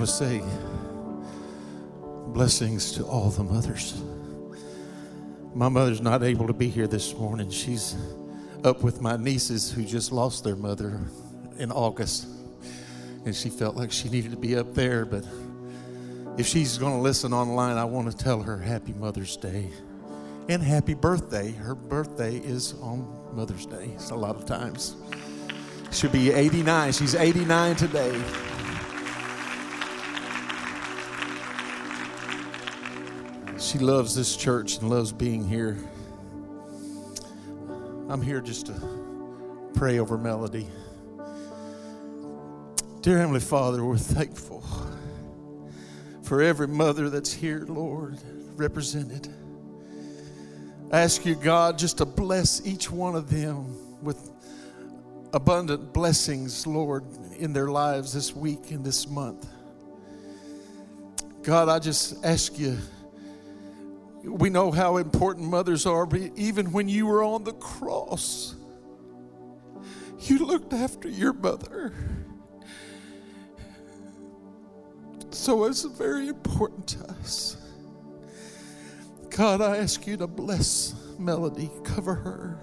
want to say blessings to all the mothers. My mother's not able to be here this morning. She's up with my nieces who just lost their mother in August. And she felt like she needed to be up there. But if she's going to listen online, I want to tell her Happy Mother's Day and Happy Birthday. Her birthday is on Mother's Day, a lot of times. She'll be 89. She's 89 today. She loves this church and loves being here. I'm here just to pray over Melody. Dear Heavenly Father, we're thankful for every mother that's here, Lord, represented. I ask you, God, just to bless each one of them with abundant blessings, Lord, in their lives this week and this month. God, I just ask you we know how important mothers are, but even when you were on the cross, you looked after your mother. So it's very important to us. God, I ask you to bless Melody, cover her.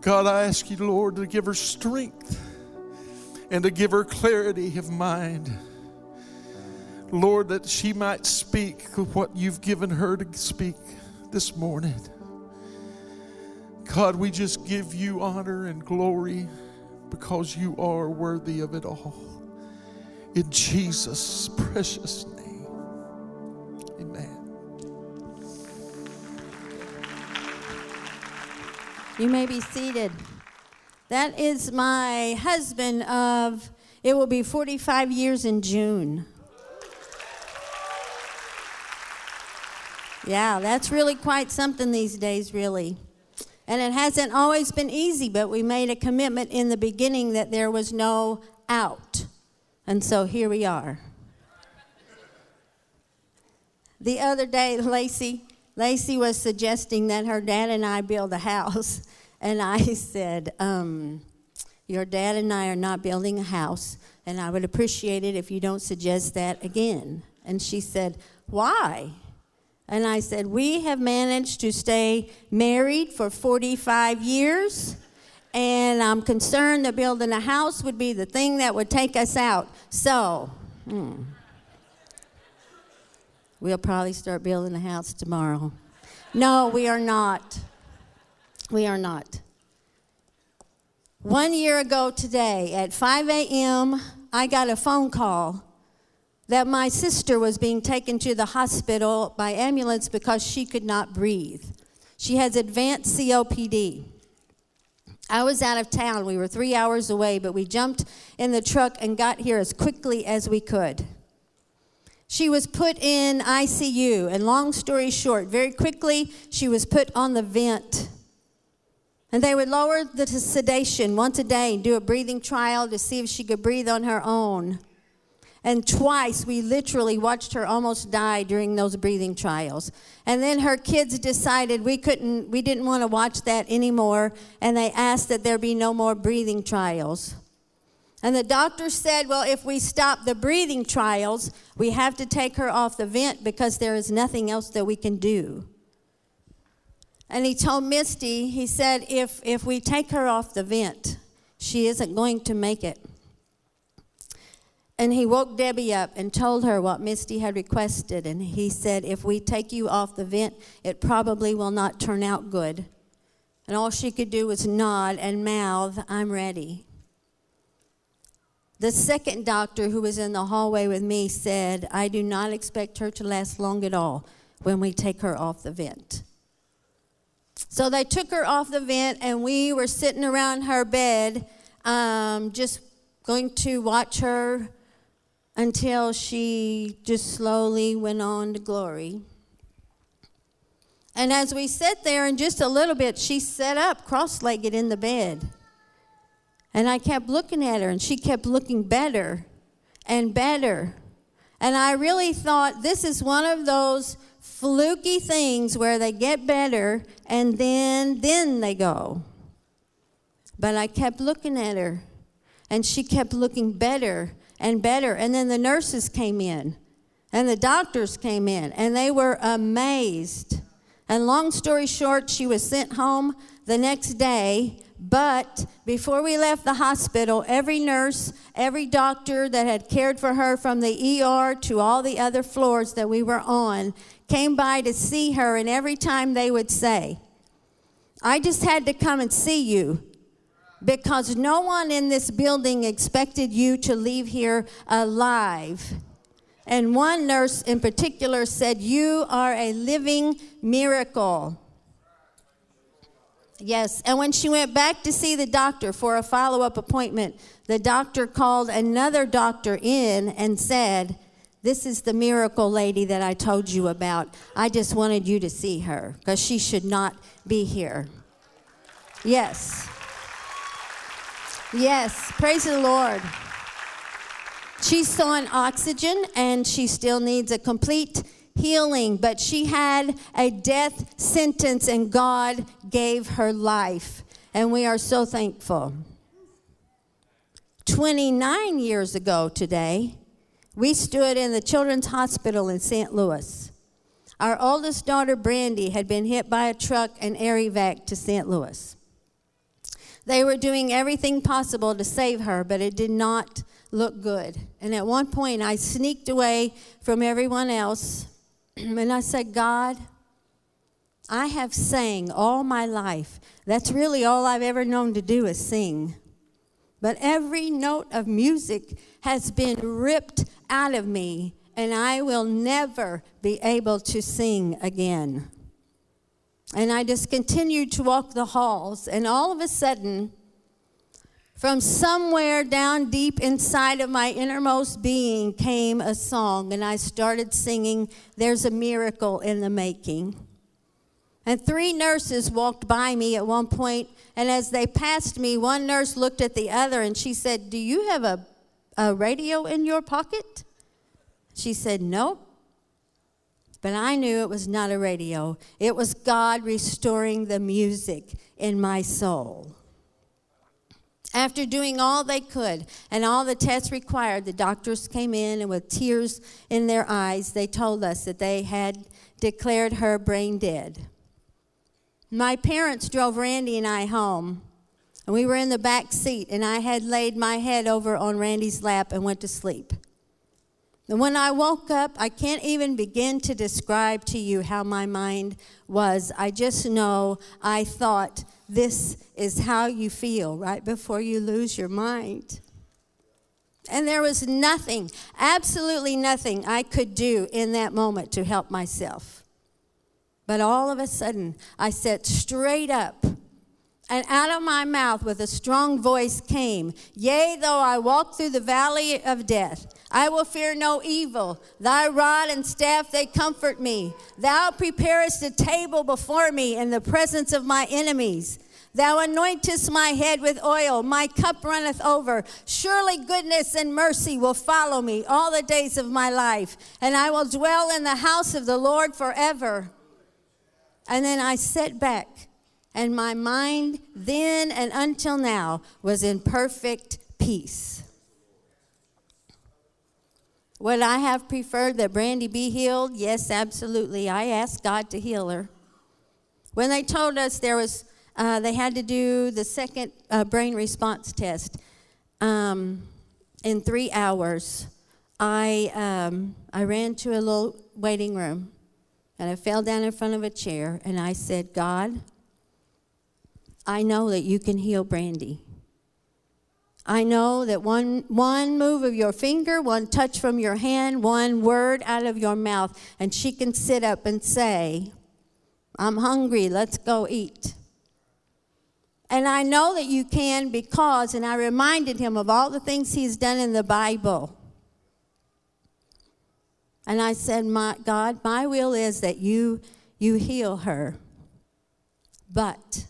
God, I ask you, Lord, to give her strength and to give her clarity of mind. Lord, that she might speak what you've given her to speak this morning. God, we just give you honor and glory because you are worthy of it all. In Jesus' precious name. Amen. You may be seated. That is my husband of, it will be 45 years in June. Yeah, that's really quite something these days, really. And it hasn't always been easy, but we made a commitment in the beginning that there was no out. And so here we are. The other day, Lacey, Lacey was suggesting that her dad and I build a house. And I said, um, Your dad and I are not building a house, and I would appreciate it if you don't suggest that again. And she said, Why? And I said, We have managed to stay married for 45 years. And I'm concerned that building a house would be the thing that would take us out. So, hmm, we'll probably start building a house tomorrow. No, we are not. We are not. One year ago today at 5 a.m., I got a phone call that my sister was being taken to the hospital by ambulance because she could not breathe. She has advanced COPD. I was out of town. We were three hours away, but we jumped in the truck and got here as quickly as we could. She was put in ICU, and long story short, very quickly, she was put on the vent. And they would lower the sedation once a day and do a breathing trial to see if she could breathe on her own. And twice we literally watched her almost die during those breathing trials. And then her kids decided we couldn't, we didn't want to watch that anymore, and they asked that there be no more breathing trials. And the doctor said, Well, if we stop the breathing trials, we have to take her off the vent because there is nothing else that we can do. And he told Misty, he said, if, if we take her off the vent, she isn't going to make it. And he woke Debbie up and told her what Misty had requested. And he said, If we take you off the vent, it probably will not turn out good. And all she could do was nod and mouth, I'm ready. The second doctor who was in the hallway with me said, I do not expect her to last long at all when we take her off the vent. So they took her off the vent, and we were sitting around her bed, um, just going to watch her until she just slowly went on to glory. And as we sat there in just a little bit, she sat up cross legged in the bed. And I kept looking at her, and she kept looking better and better. And I really thought this is one of those fluky things where they get better and then then they go. But I kept looking at her, and she kept looking better and better. And then the nurses came in and the doctors came in and they were amazed. And long story short, she was sent home the next day. But before we left the hospital, every nurse, every doctor that had cared for her from the ER to all the other floors that we were on came by to see her. And every time they would say, I just had to come and see you because no one in this building expected you to leave here alive. And one nurse in particular said, You are a living miracle. Yes, and when she went back to see the doctor for a follow up appointment, the doctor called another doctor in and said, This is the miracle lady that I told you about. I just wanted you to see her because she should not be here. Yes. Yes, praise the Lord. She's still on oxygen and she still needs a complete healing, but she had a death sentence and God gave her life. And we are so thankful. 29 years ago today, we stood in the Children's Hospital in St. Louis. Our oldest daughter, Brandy, had been hit by a truck and air evac to St. Louis. They were doing everything possible to save her, but it did not look good. And at one point, I sneaked away from everyone else and I said, God, I have sang all my life. That's really all I've ever known to do is sing. But every note of music has been ripped out of me, and I will never be able to sing again. And I just continued to walk the halls, and all of a sudden, from somewhere down deep inside of my innermost being came a song, and I started singing, There's a Miracle in the Making. And three nurses walked by me at one point, and as they passed me, one nurse looked at the other and she said, Do you have a, a radio in your pocket? She said, Nope. But I knew it was not a radio, it was God restoring the music in my soul. After doing all they could and all the tests required, the doctors came in and with tears in their eyes, they told us that they had declared her brain dead. My parents drove Randy and I home, and we were in the back seat, and I had laid my head over on Randy's lap and went to sleep. And when I woke up, I can't even begin to describe to you how my mind was. I just know I thought, this is how you feel right before you lose your mind. And there was nothing, absolutely nothing I could do in that moment to help myself. But all of a sudden, I sat straight up and out of my mouth with a strong voice came, Yea, though I walk through the valley of death, I will fear no evil. Thy rod and staff, they comfort me. Thou preparest a table before me in the presence of my enemies. Thou anointest my head with oil, my cup runneth over. Surely goodness and mercy will follow me all the days of my life, and I will dwell in the house of the Lord forever. And then I sat back and my mind then and until now was in perfect peace. Would I have preferred that Brandy be healed? Yes, absolutely. I asked God to heal her. When they told us there was, uh, they had to do the second uh, brain response test um, in three hours, I, um, I ran to a little waiting room and I fell down in front of a chair and I said, God, I know that you can heal Brandy. I know that one, one move of your finger, one touch from your hand, one word out of your mouth, and she can sit up and say, I'm hungry, let's go eat. And I know that you can because, and I reminded him of all the things he's done in the Bible. And I said, my, God, my will is that you, you heal her. But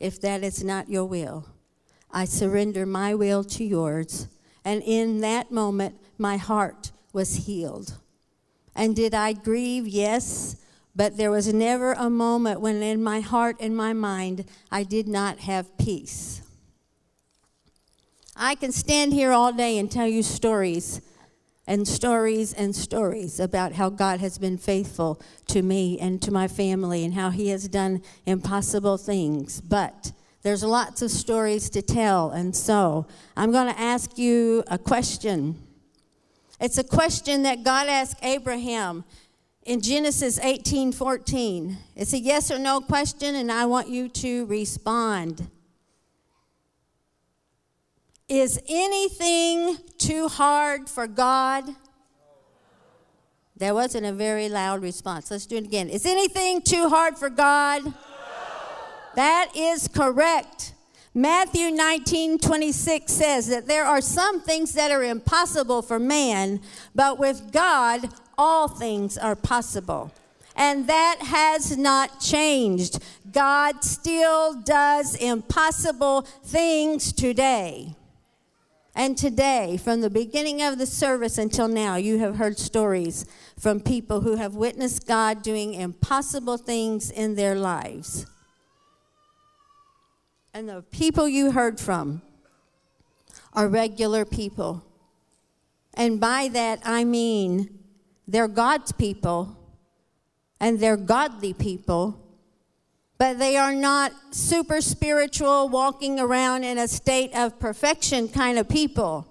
if that is not your will. I surrender my will to yours. And in that moment, my heart was healed. And did I grieve? Yes. But there was never a moment when in my heart and my mind I did not have peace. I can stand here all day and tell you stories and stories and stories about how God has been faithful to me and to my family and how He has done impossible things. But there's lots of stories to tell, and so I'm going to ask you a question. It's a question that God asked Abraham in Genesis 18:14. It's a yes or no question and I want you to respond. Is anything too hard for God? There wasn't a very loud response. Let's do it again. Is anything too hard for God? That is correct. Matthew 19, 26 says that there are some things that are impossible for man, but with God, all things are possible. And that has not changed. God still does impossible things today. And today, from the beginning of the service until now, you have heard stories from people who have witnessed God doing impossible things in their lives. And the people you heard from are regular people. And by that, I mean they're God's people and they're godly people but they are not super spiritual, walking around in a state of perfection kind of people.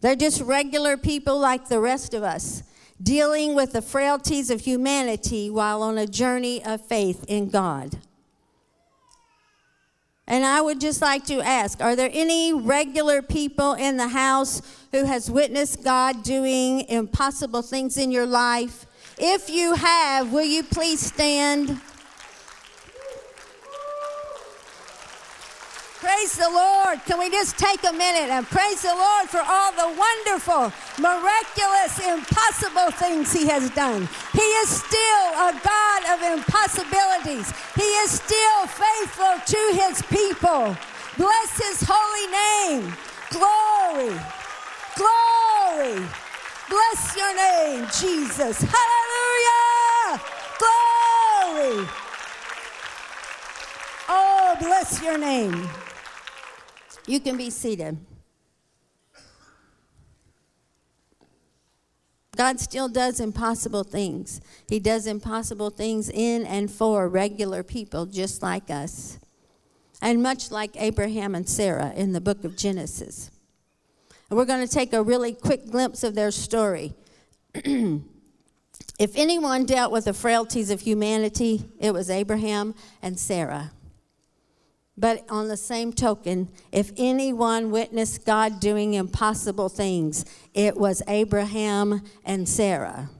They're just regular people like the rest of us, dealing with the frailties of humanity while on a journey of faith in God. And I would just like to ask are there any regular people in the house who has witnessed God doing impossible things in your life? If you have, will you please stand? Praise the Lord. Can we just take a minute and praise the Lord for all the wonderful, miraculous, impossible things He has done? He is still a God of impossibilities. He is still faithful to His people. Bless His holy name. Glory. Glory. Bless your name, Jesus. Hallelujah. Glory. Oh, bless your name. You can be seated. God still does impossible things. He does impossible things in and for regular people just like us. And much like Abraham and Sarah in the book of Genesis. And we're going to take a really quick glimpse of their story. if anyone dealt with the frailties of humanity, it was Abraham and Sarah. But on the same token, if anyone witnessed God doing impossible things, it was Abraham and Sarah.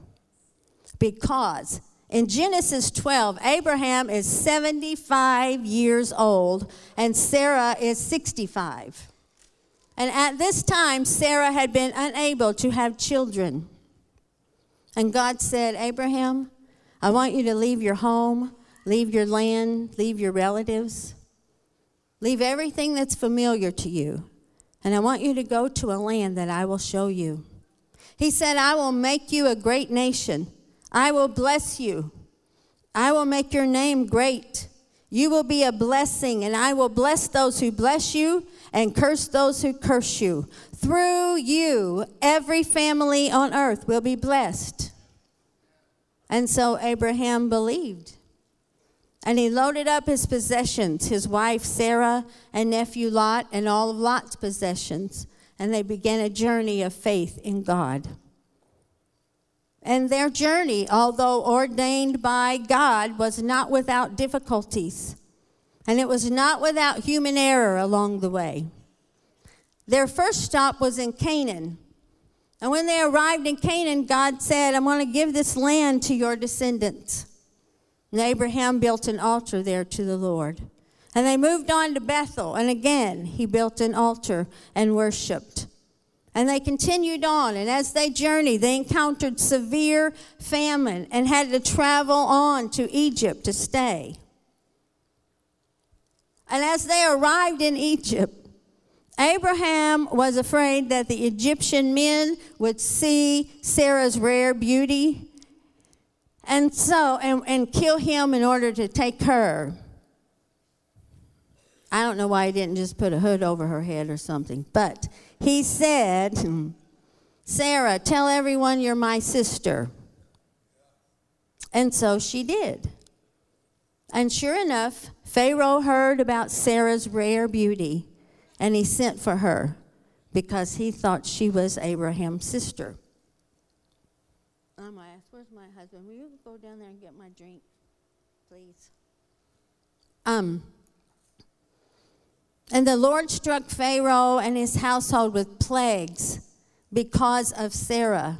Because in Genesis 12, Abraham is 75 years old and Sarah is 65. And at this time, Sarah had been unable to have children. And God said, Abraham, I want you to leave your home, leave your land, leave your relatives Leave everything that's familiar to you, and I want you to go to a land that I will show you. He said, I will make you a great nation. I will bless you. I will make your name great. You will be a blessing, and I will bless those who bless you and curse those who curse you. Through you, every family on earth will be blessed. And so Abraham believed. And he loaded up his possessions, his wife Sarah and nephew Lot, and all of Lot's possessions. And they began a journey of faith in God. And their journey, although ordained by God, was not without difficulties. And it was not without human error along the way. Their first stop was in Canaan. And when they arrived in Canaan, God said, I'm going to give this land to your descendants. And Abraham built an altar there to the Lord. And they moved on to Bethel, and again he built an altar and worshiped. And they continued on, and as they journeyed, they encountered severe famine and had to travel on to Egypt to stay. And as they arrived in Egypt, Abraham was afraid that the Egyptian men would see Sarah's rare beauty and so, and, and kill him in order to take her. I don't know why he didn't just put a hood over her head or something. But he said, Sarah, tell everyone you're my sister. And so she did. And sure enough, Pharaoh heard about Sarah's rare beauty and he sent for her because he thought she was Abraham's sister. Oh Going to ask, where's my husband? Will you go down there and get my drink, please? Um, and the Lord struck Pharaoh and his household with plagues because of Sarah.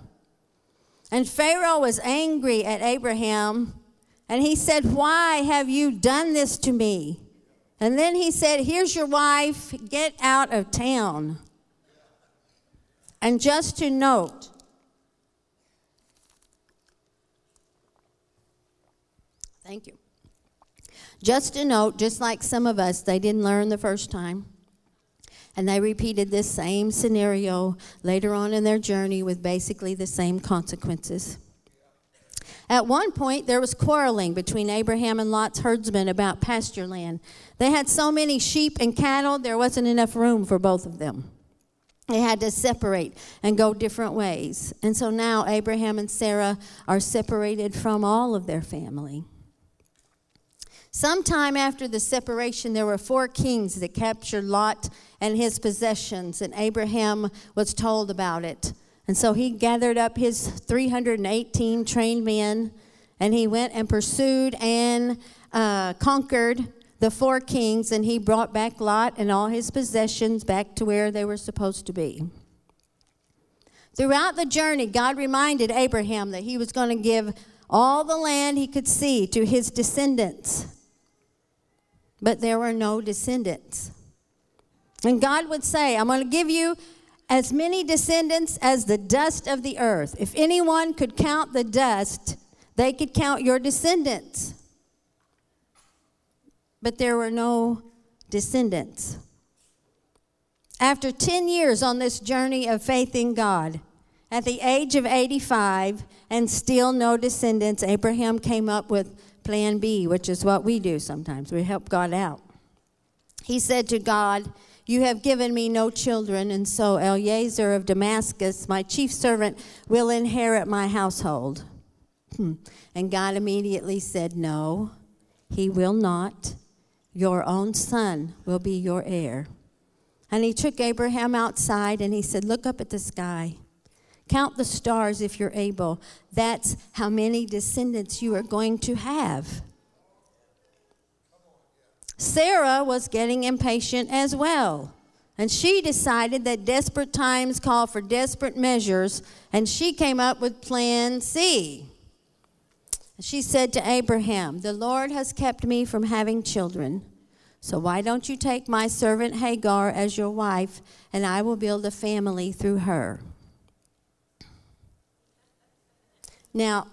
And Pharaoh was angry at Abraham, and he said, Why have you done this to me? And then he said, Here's your wife, get out of town. And just to note, thank you. Just a note, just like some of us, they didn't learn the first time. And they repeated this same scenario later on in their journey with basically the same consequences. At one point, there was quarreling between Abraham and Lot's herdsmen about pasture land. They had so many sheep and cattle, there wasn't enough room for both of them. They had to separate and go different ways. And so now Abraham and Sarah are separated from all of their family. Sometime after the separation, there were four kings that captured Lot and his possessions, and Abraham was told about it. And so he gathered up his 318 trained men, and he went and pursued and uh, conquered the four kings, and he brought back Lot and all his possessions back to where they were supposed to be. Throughout the journey, God reminded Abraham that he was going to give all the land he could see to his descendants but there were no descendants. And God would say, I'm going to give you as many descendants as the dust of the earth. If anyone could count the dust, they could count your descendants. But there were no descendants. After 10 years on this journey of faith in God, at the age of 85 and still no descendants, Abraham came up with plan B, which is what we do sometimes. We help God out. He said to God, You have given me no children, and so Eliezer of Damascus, my chief servant, will inherit my household. Hmm. And God immediately said, No, he will not. Your own son will be your heir. And he took Abraham outside and he said, Look up at the sky. Count the stars if you're able. That's how many descendants you are going to have. Sarah was getting impatient as well. And she decided that desperate times call for desperate measures, and she came up with Plan C. She said to Abraham, The Lord has kept me from having children. So why don't you take my servant Hagar as your wife, and I will build a family through her? Now,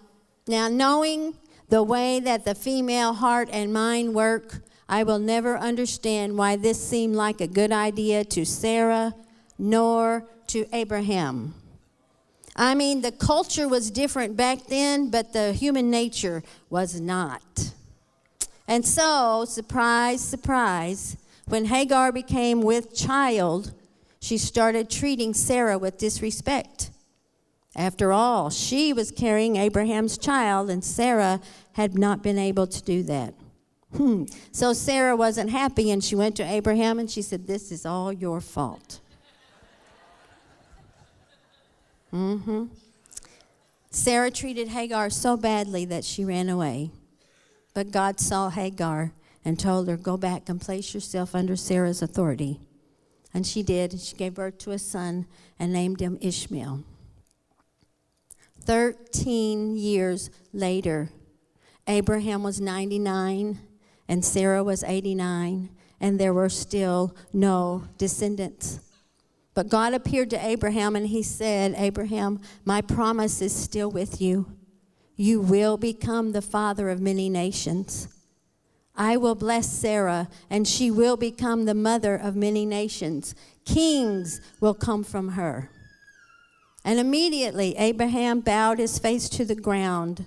now knowing the way that the female heart and mind work, I will never understand why this seemed like a good idea to Sarah nor to Abraham. I mean, the culture was different back then, but the human nature was not. And so, surprise, surprise, when Hagar became with child, she started treating Sarah with disrespect. After all, she was carrying Abraham's child, and Sarah had not been able to do that. Hmm. So Sarah wasn't happy, and she went to Abraham and she said, This is all your fault. Mm-hmm. Sarah treated Hagar so badly that she ran away. But God saw Hagar and told her, Go back and place yourself under Sarah's authority. And she did. She gave birth to a son and named him Ishmael. 13 years later, Abraham was 99 and Sarah was 89, and there were still no descendants. But God appeared to Abraham and he said, Abraham, my promise is still with you. You will become the father of many nations. I will bless Sarah, and she will become the mother of many nations. Kings will come from her. And immediately Abraham bowed his face to the ground.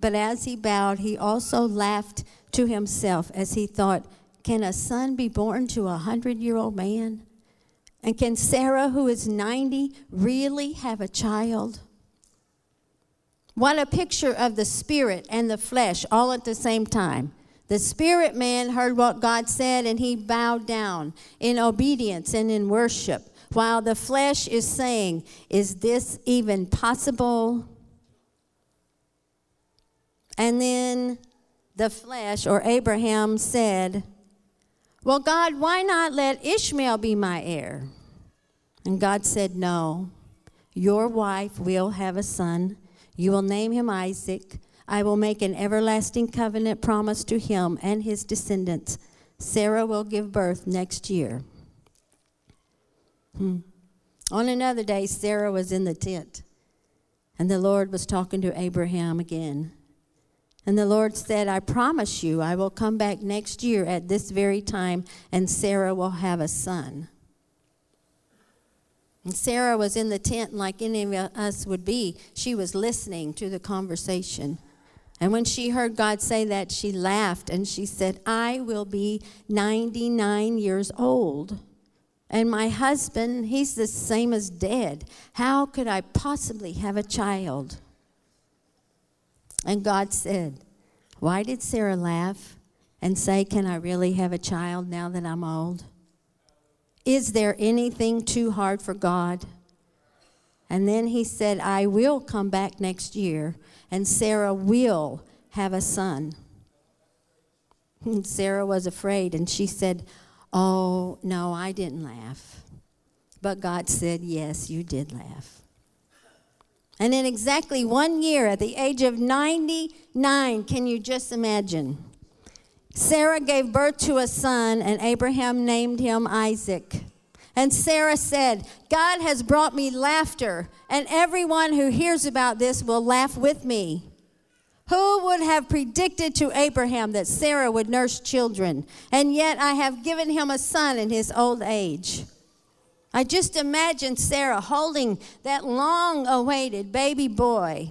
But as he bowed, he also laughed to himself as he thought, Can a son be born to a hundred year old man? And can Sarah, who is 90, really have a child? What a picture of the spirit and the flesh all at the same time. The spirit man heard what God said and he bowed down in obedience and in worship, while the flesh is saying, Is this even possible? And then the flesh, or Abraham, said, Well, God, why not let Ishmael be my heir? And God said, No, your wife will have a son. You will name him Isaac. I will make an everlasting covenant promise to him and his descendants. Sarah will give birth next year. Hmm. On another day, Sarah was in the tent, and the Lord was talking to Abraham again. And the Lord said, I promise you, I will come back next year at this very time, and Sarah will have a son. And Sarah was in the tent like any of us would be. She was listening to the conversation. And when she heard God say that, she laughed and she said, I will be 99 years old. And my husband, he's the same as dead. How could I possibly have a child? And God said, Why did Sarah laugh and say, Can I really have a child now that I'm old? Is there anything too hard for God? And then he said, I will come back next year, and Sarah will have a son. And Sarah was afraid, and she said, Oh, no, I didn't laugh. But God said, Yes, you did laugh. And in exactly one year, at the age of 99, can you just imagine? Sarah gave birth to a son, and Abraham named him Isaac. And Sarah said, God has brought me laughter, and everyone who hears about this will laugh with me. Who would have predicted to Abraham that Sarah would nurse children? And yet I have given him a son in his old age. I just imagine Sarah holding that long awaited baby boy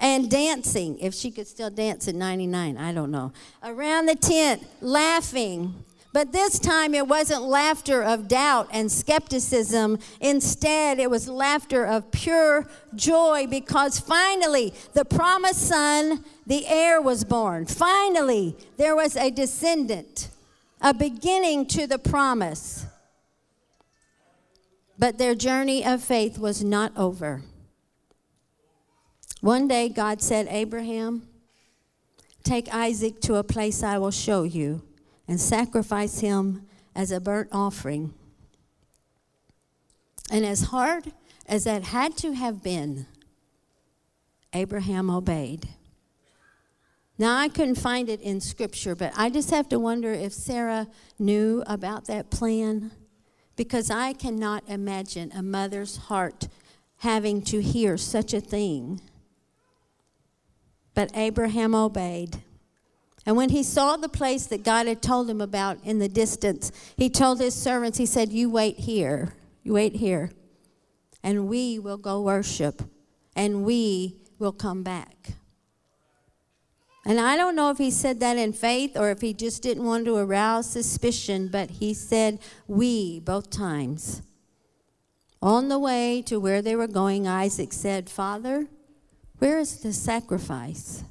and dancing, if she could still dance at 99, I don't know, around the tent, laughing. But this time it wasn't laughter of doubt and skepticism. Instead, it was laughter of pure joy because finally the promised son, the heir, was born. Finally, there was a descendant, a beginning to the promise. But their journey of faith was not over. One day, God said, Abraham, take Isaac to a place I will show you and sacrifice him as a burnt offering. And as hard as that had to have been, Abraham obeyed. Now, I couldn't find it in Scripture, but I just have to wonder if Sarah knew about that plan because I cannot imagine a mother's heart having to hear such a thing. But Abraham obeyed. And when he saw the place that God had told him about in the distance, he told his servants, he said, You wait here. You wait here. And we will go worship. And we will come back. And I don't know if he said that in faith or if he just didn't want to arouse suspicion, but he said we both times. On the way to where they were going, Isaac said, Father, where is the sacrifice?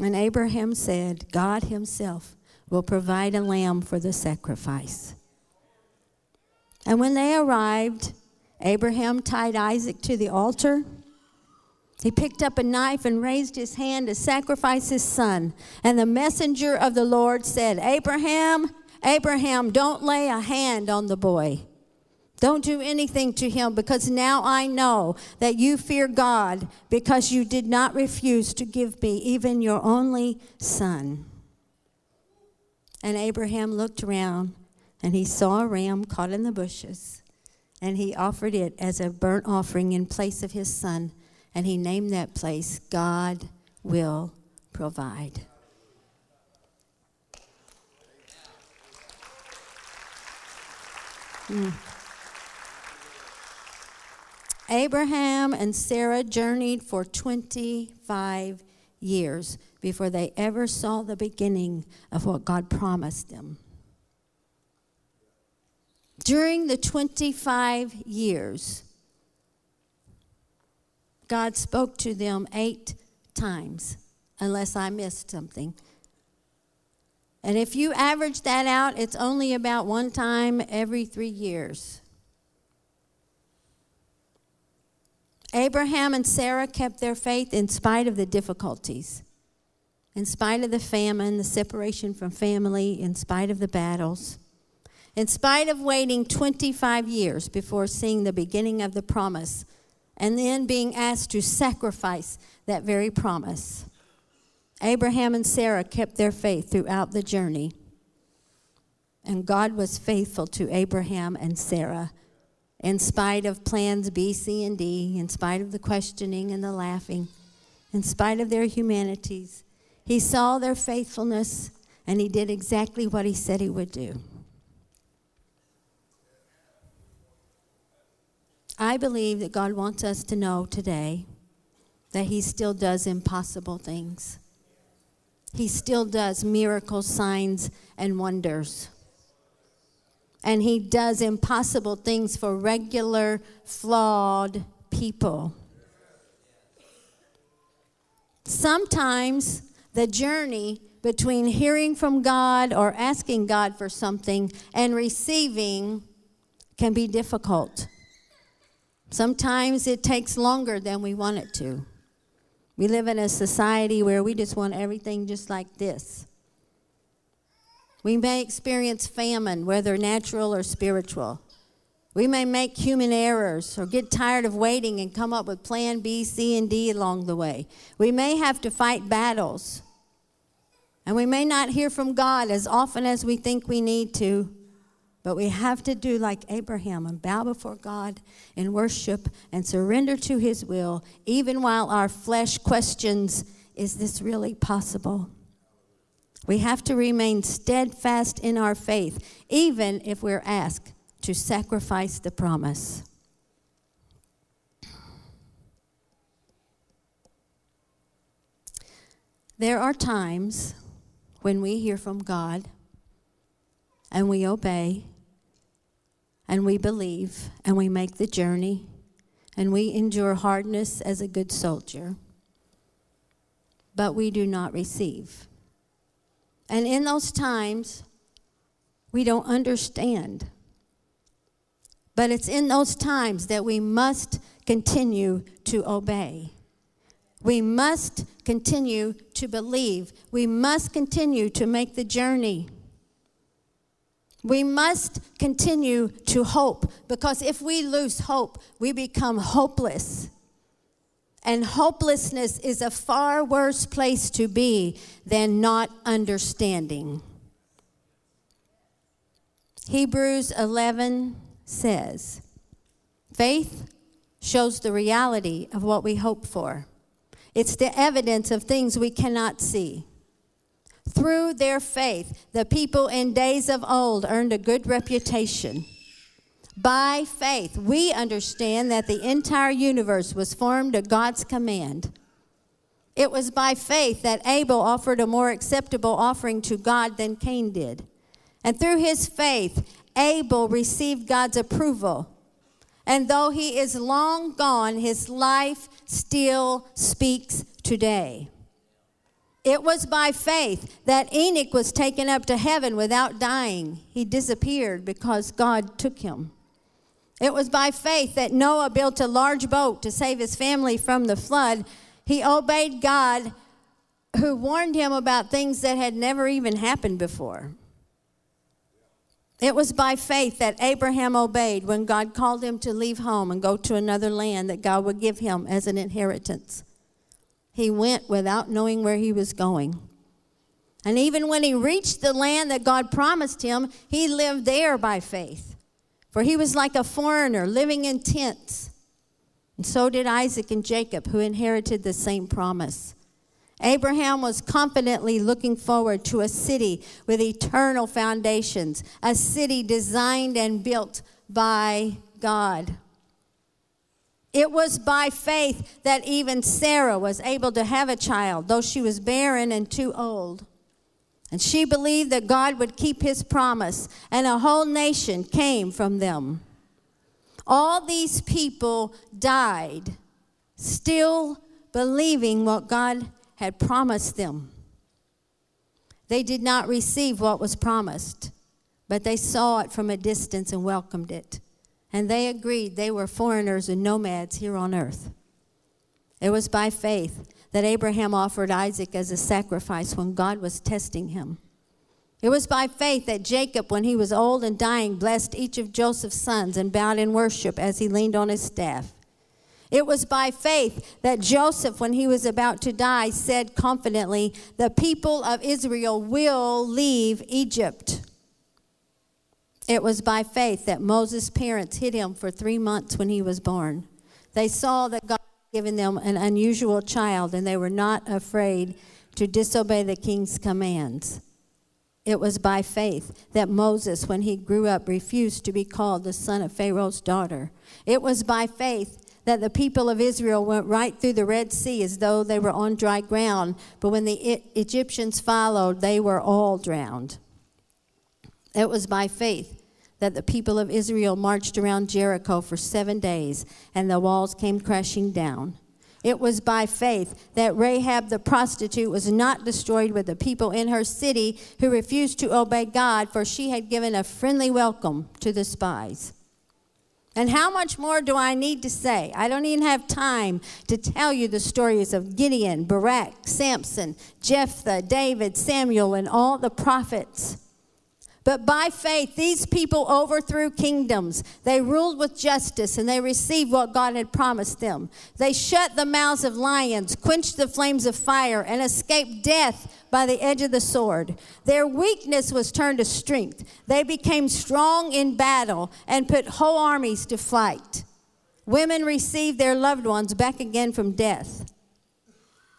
And Abraham said, God himself will provide a lamb for the sacrifice. And when they arrived, Abraham tied Isaac to the altar he picked up a knife and raised his hand to sacrifice his son. And the messenger of the Lord said, Abraham, Abraham, don't lay a hand on the boy. Don't do anything to him because now I know that you fear God because you did not refuse to give me even your only son. And Abraham looked around and he saw a ram caught in the bushes and he offered it as a burnt offering in place of his son and he named that place God Will Provide. Mm. Abraham and Sarah journeyed for 25 years before they ever saw the beginning of what God promised them. During the 25 years, God spoke to them eight times, unless I missed something. And if you average that out, it's only about one time every three years. Abraham and Sarah kept their faith in spite of the difficulties, in spite of the famine, the separation from family, in spite of the battles, in spite of waiting 25 years before seeing the beginning of the promise, and then being asked to sacrifice that very promise. Abraham and Sarah kept their faith throughout the journey. And God was faithful to Abraham and Sarah in spite of plans B, C, and D, in spite of the questioning and the laughing, in spite of their humanities. He saw their faithfulness and he did exactly what he said he would do. I believe that God wants us to know today that he still does impossible things. He still does miracles, signs, and wonders. And He does impossible things for regular, flawed people. Sometimes the journey between hearing from God or asking God for something and receiving can be difficult. Sometimes it takes longer than we want it to. We live in a society where we just want everything just like this. We may experience famine, whether natural or spiritual. We may make human errors or get tired of waiting and come up with plan B, C, and D along the way. We may have to fight battles. And we may not hear from God as often as we think we need to. But we have to do like Abraham and bow before God in worship and surrender to his will, even while our flesh questions, is this really possible? We have to remain steadfast in our faith, even if we're asked to sacrifice the promise. There are times when we hear from God and we obey and we believe and we make the journey and we endure hardness as a good soldier, but we do not receive. And in those times, we don't understand. But it's in those times that we must continue to obey. We must continue to believe. We must continue to make the journey. We must continue to hope because if we lose hope, we become hopeless. And hopelessness is a far worse place to be than not understanding. Hebrews 11 says, Faith shows the reality of what we hope for, it's the evidence of things we cannot see. Through their faith, the people in days of old earned a good reputation. By faith, we understand that the entire universe was formed at God's command. It was by faith that Abel offered a more acceptable offering to God than Cain did. And through his faith, Abel received God's approval. And though he is long gone, his life still speaks today. It was by faith that Enoch was taken up to heaven without dying. He disappeared because God took him. It was by faith that Noah built a large boat to save his family from the flood. He obeyed God, who warned him about things that had never even happened before. It was by faith that Abraham obeyed when God called him to leave home and go to another land that God would give him as an inheritance. He went without knowing where he was going. And even when he reached the land that God promised him, he lived there by faith. For he was like a foreigner living in tents. And so did Isaac and Jacob, who inherited the same promise. Abraham was confidently looking forward to a city with eternal foundations, a city designed and built by God. It was by faith that even Sarah was able to have a child, though she was barren and too old. And she believed that God would keep his promise, and a whole nation came from them. All these people died still believing what God had promised them. They did not receive what was promised, but they saw it from a distance and welcomed it. And they agreed they were foreigners and nomads here on earth. It was by faith that Abraham offered Isaac as a sacrifice when God was testing him. It was by faith that Jacob, when he was old and dying, blessed each of Joseph's sons and bowed in worship as he leaned on his staff. It was by faith that Joseph, when he was about to die, said confidently, The people of Israel will leave Egypt. It was by faith that Moses' parents hid him for three months when he was born. They saw that God given them an unusual child, and they were not afraid to disobey the king's commands. It was by faith that Moses, when he grew up, refused to be called the son of Pharaoh's daughter. It was by faith that the people of Israel went right through the Red Sea as though they were on dry ground, but when the Egyptians followed, they were all drowned. It was by faith that the people of Israel marched around Jericho for seven days and the walls came crashing down. It was by faith that Rahab the prostitute was not destroyed with the people in her city who refused to obey God, for she had given a friendly welcome to the spies. And how much more do I need to say? I don't even have time to tell you the stories of Gideon, Barak, Samson, Jephthah, David, Samuel, and all the prophets. But by faith, these people overthrew kingdoms. They ruled with justice and they received what God had promised them. They shut the mouths of lions, quenched the flames of fire, and escaped death by the edge of the sword. Their weakness was turned to strength. They became strong in battle and put whole armies to flight. Women received their loved ones back again from death.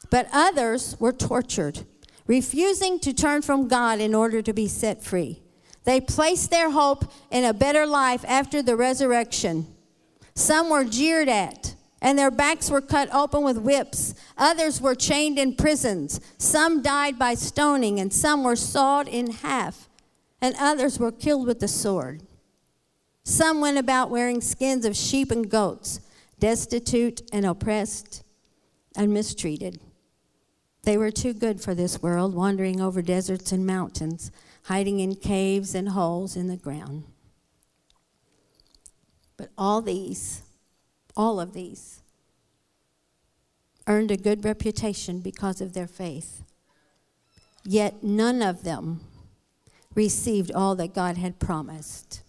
But others were tortured, refusing to turn from God in order to be set free. They placed their hope in a better life after the resurrection. Some were jeered at, and their backs were cut open with whips. Others were chained in prisons. Some died by stoning, and some were sawed in half, and others were killed with the sword. Some went about wearing skins of sheep and goats, destitute and oppressed and mistreated. They were too good for this world, wandering over deserts and mountains hiding in caves and holes in the ground. But all these, all of these, earned a good reputation because of their faith. Yet none of them received all that God had promised.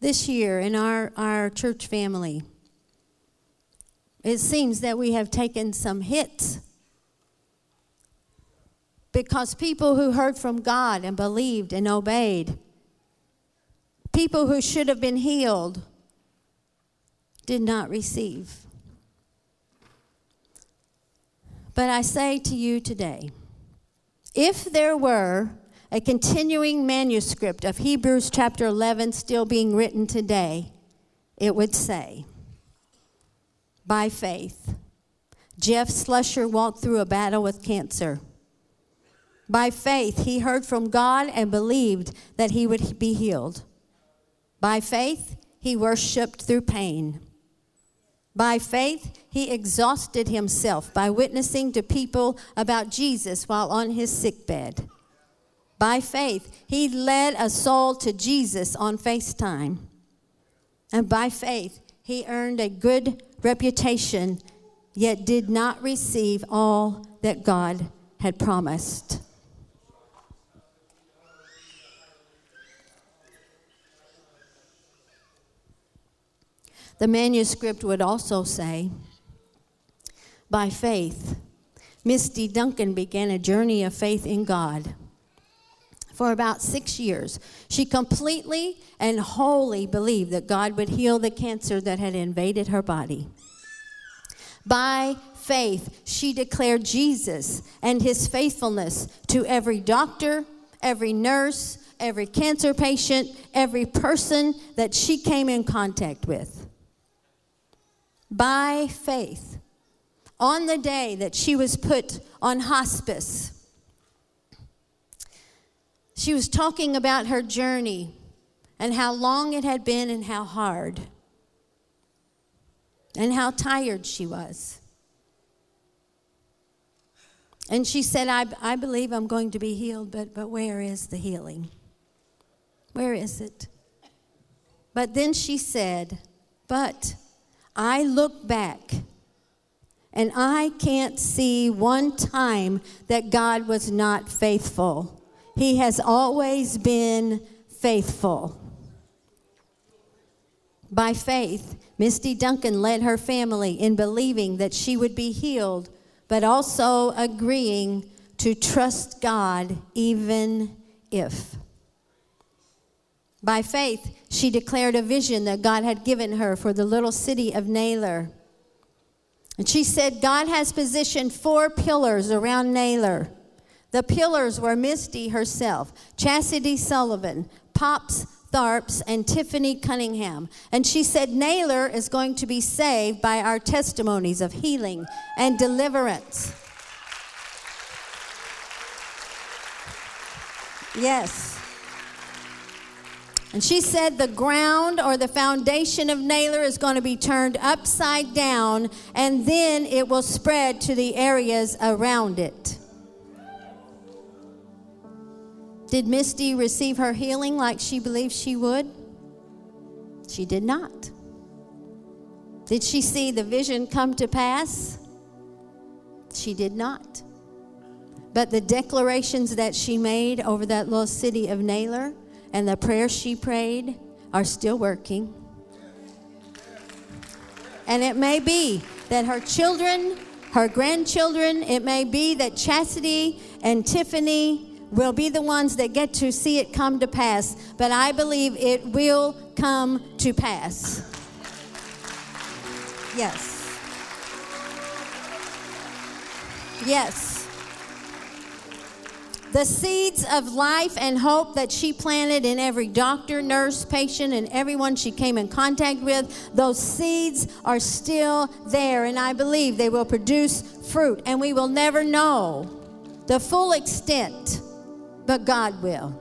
This year in our, our church family, it seems that we have taken some hits because people who heard from God and believed and obeyed, people who should have been healed, did not receive. But I say to you today if there were a continuing manuscript of Hebrews chapter 11 still being written today, it would say, by faith. Jeff Slusher walked through a battle with cancer. By faith, he heard from God and believed that he would be healed. By faith, he worshiped through pain. By faith, he exhausted himself by witnessing to people about Jesus while on his sickbed. By faith, he led a soul to Jesus on FaceTime. And by faith, he earned a good reputation, yet did not receive all that God had promised. The manuscript would also say, by faith, Misty Duncan began a journey of faith in God. For about six years, she completely and wholly believed that God would heal the cancer that had invaded her body. By faith, she declared Jesus and his faithfulness to every doctor every nurse, every cancer patient, every person that she came in contact with. By faith, on the day that she was put on hospice, she was talking about her journey and how long it had been and how hard and how tired she was. And she said, I, I believe I'm going to be healed, but, but where is the healing? Where is it? But then she said, But I look back and I can't see one time that God was not faithful. He has always been faithful. By faith, Misty Duncan led her family in believing that she would be healed, but also agreeing to trust God even if. By faith, she declared a vision that God had given her for the little city of Naylor. And she said, God has positioned four pillars around Naylor. The pillars were Misty herself, Chastity Sullivan, Pops Tharps, and Tiffany Cunningham. And she said, Naylor is going to be saved by our testimonies of healing and deliverance. Yes. And she said the ground or the foundation of Naylor is going to be turned upside down and then it will spread to the areas around it. Did Misty receive her healing like she believed she would? She did not. Did she see the vision come to pass? She did not. But the declarations that she made over that little city of Naylor, and the prayers she prayed are still working. And it may be that her children, her grandchildren, it may be that Chastity and Tiffany will be the ones that get to see it come to pass, but I believe it will come to pass. Yes. Yes. The seeds of life and hope that she planted in every doctor, nurse, patient, and everyone she came in contact with, those seeds are still there. And I believe they will produce fruit. And we will never know the full extent, but God will.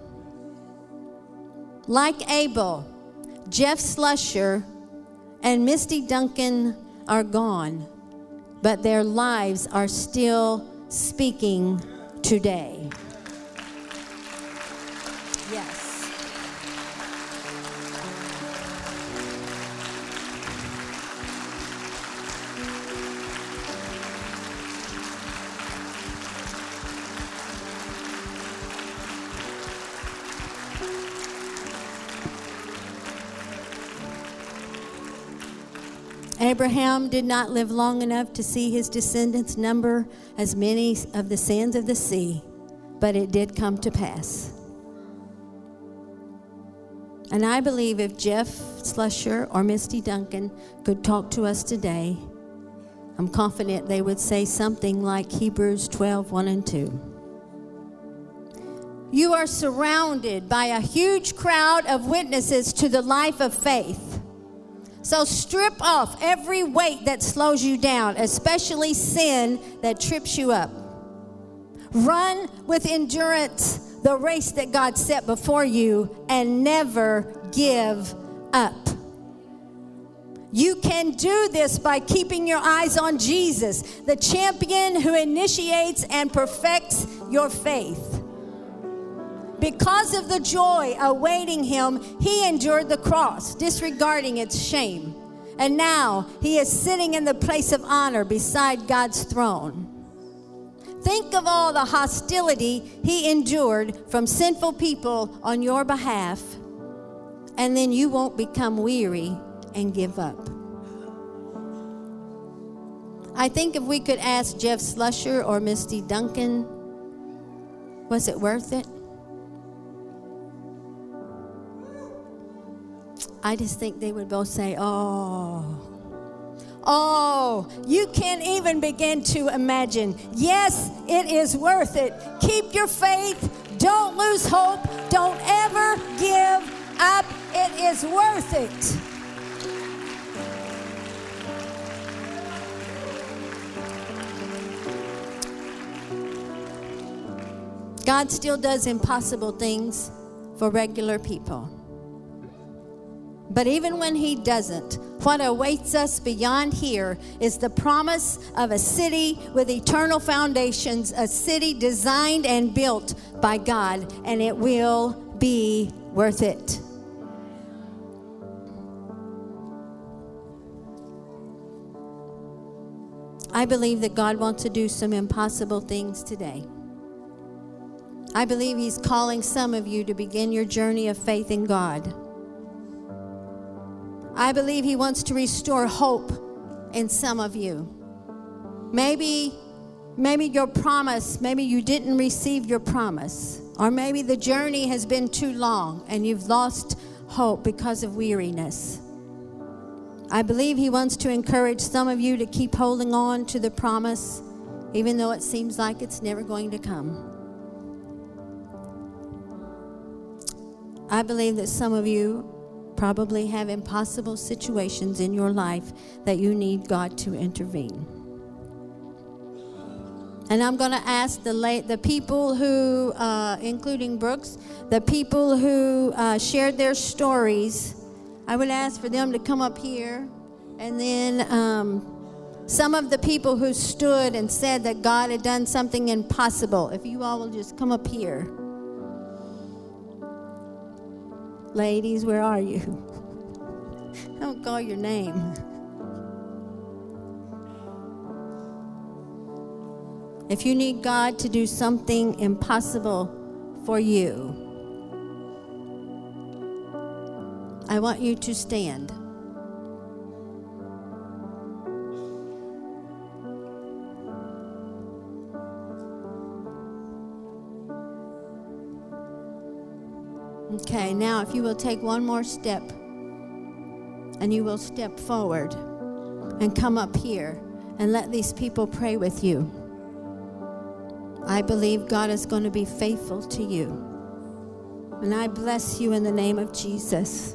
Like Abel, Jeff Slusher, and Misty Duncan are gone, but their lives are still speaking today. Abraham did not live long enough to see his descendants number as many of the sands of the sea, but it did come to pass. And I believe if Jeff Slusher or Misty Duncan could talk to us today, I'm confident they would say something like Hebrews 12 1 and 2. You are surrounded by a huge crowd of witnesses to the life of faith. So strip off every weight that slows you down, especially sin that trips you up. Run with endurance the race that God set before you and never give up. You can do this by keeping your eyes on Jesus, the champion who initiates and perfects your faith. Because of the joy awaiting him, he endured the cross, disregarding its shame. And now he is sitting in the place of honor beside God's throne. Think of all the hostility he endured from sinful people on your behalf, and then you won't become weary and give up. I think if we could ask Jeff Slusher or Misty Duncan, was it worth it? I just think they would both say, Oh, Oh, you can't even begin to imagine. Yes, it is worth it. Keep your faith. Don't lose hope. Don't ever give up. It is worth it. God still does impossible things for regular people. But even when He doesn't, what awaits us beyond here is the promise of a city with eternal foundations, a city designed and built by God, and it will be worth it. I believe that God wants to do some impossible things today. I believe He's calling some of you to begin your journey of faith in God. I believe He wants to restore hope in some of you. Maybe, maybe your promise, maybe you didn't receive your promise, or maybe the journey has been too long and you've lost hope because of weariness. I believe He wants to encourage some of you to keep holding on to the promise, even though it seems like it's never going to come. I believe that some of you probably have impossible situations in your life that you need God to intervene. And I'm going to ask the the people who, uh, including Brooks, the people who uh, shared their stories. I would ask for them to come up here, and then um, some of the people who stood and said that God had done something impossible. If you all will just come up here. Ladies, where are you? I don't call your name. If you need God to do something impossible for you, I want you to stand. Okay, now if you will take one more step and you will step forward and come up here and let these people pray with you. I believe God is going to be faithful to you. And I bless you in the name of Jesus.